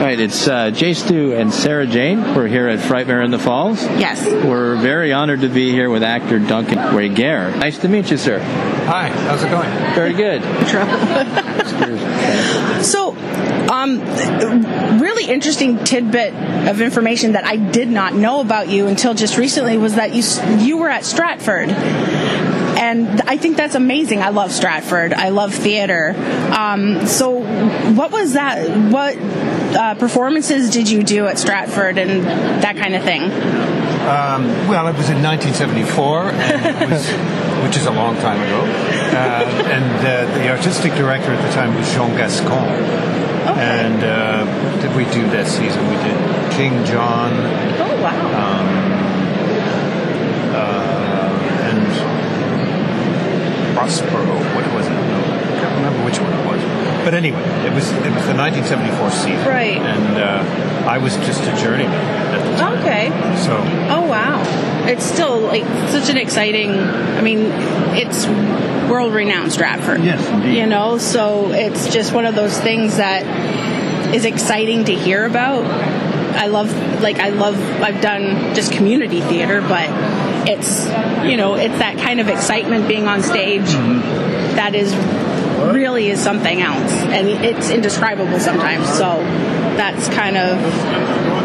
All right, it's uh, JStew and Sarah Jane. We're here at Frightmare in the Falls. Yes. We're very honored to be here with actor Duncan Regehr. Nice to meet you, sir. Hi, how's it going? Very good. So, um, really interesting tidbit of information that I did not know about you until just recently was that you you were at Stratford. And I think that's amazing. I love Stratford. I love theater. Um, so, what was that? What uh, performances did you do at Stratford and that kind of thing? Um, well, it was in 1974, and it was, which is a long time ago. Uh, and uh, the artistic director at the time was Jean Gascon. And uh, what did we do that season? We did King John Oh wow! uh, and Prospero. What was it? No, I can't remember which one it was. But anyway, it was it was the 1974 season. Right. And uh, I was just a journeyman at the time. okay. So Oh wow! It's still like such an exciting. I mean, it's world renowned Stratford. Yes, indeed. You know, so it's just one of those things that is exciting to hear about. I love, like, I love. I've done just community theater, but it's you know, it's that kind of excitement being on stage Mm-hmm. that is really is something else, and it's indescribable sometimes. So that's kind of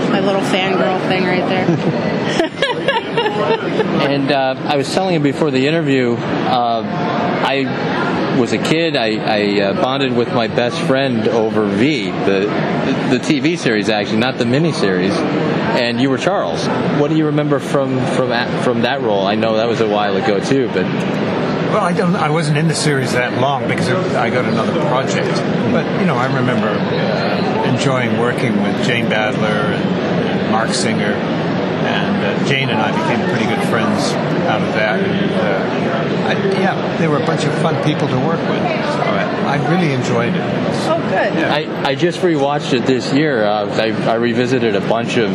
my little fangirl thing right there. And uh, I was telling you before the interview, uh, I was a kid. I, I uh, bonded with my best friend over V, the, the the TV series actually, not the miniseries. And you were Charles. What do you remember from from from that role? I know that was a while ago too, but Well, I don't. I wasn't in the series that long because I got another project. But you know, I remember uh, enjoying working with Jane Badler and, and Marc Singer, and uh, Jane and I became pretty good friends out of that. And, uh, I, yeah, they were a bunch of fun people to work with. So I, I really enjoyed it. oh, good. I, I just rewatched it this year. Uh, I, I revisited a bunch of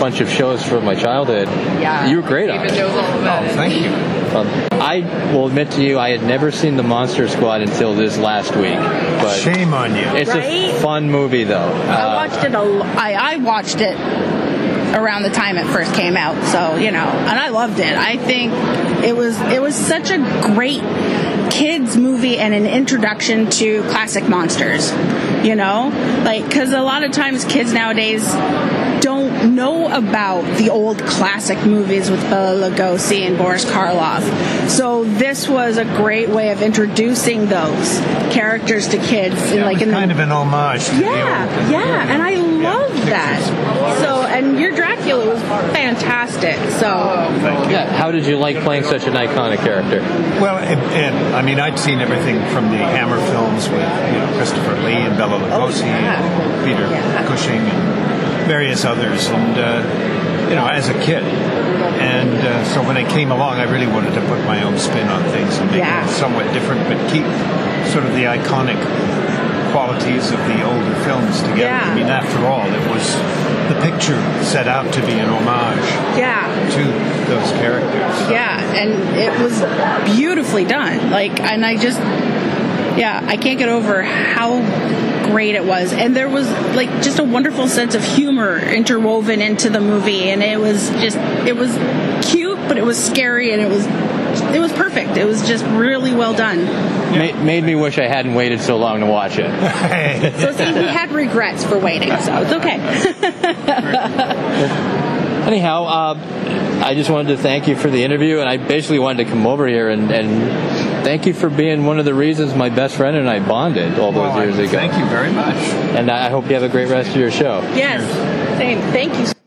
bunch of shows from my childhood. Yeah. you were great on it. Oh, thank you. Um, I will admit to you, I had never seen the Monster Squad until this last week. But Shame on you. it's Right? a fun movie, though. I Uh, watched it. A, l- I, I watched it around the time it first came out. So you know, and I loved it. I think it was it was such a great kids movie and an introduction to classic monsters. You know, like because a lot of times kids nowadays don't know about the old classic movies with Bela Lugosi and Boris Karloff. So this was a great way of introducing those characters to kids, in, Yeah, it like was in the kind of an homage to the yeah, old. yeah, and I love that. So, and your Dracula was fantastic. So, Thank you. yeah, how did you like playing such an iconic character? Well, and, and I mean, I'd seen everything from the Hammer films with you know Christopher Lee and Bela oh, Lugosi yeah. and Peter Yeah. Cushing and various others, and uh, you know, as a kid. And uh, so when it came along, I really wanted to put my own spin on things and make Yeah. it somewhat different, but keep sort of the iconic qualities of the older films together. Yeah. I mean, after all, it was the picture set out to be an homage yeah, to those characters. yeah, and it was beautifully done. Like, and I just, yeah, I can't get over how great it was. And there was like just a wonderful sense of humor interwoven into the movie, and it was just, it was cute, but it was scary, and it was. It was perfect. It was just really well done. Ma- made me wish I hadn't waited so long to watch it. So see, we had regrets for waiting, so it's okay. Anyhow, uh, I just wanted to thank you for the interview, and I basically wanted to come over here and, and thank you for being one of the reasons my best friend and I bonded all those Well, I- years ago. Thank you very much. And I hope you have a great rest of your show. yes, same. Thank you.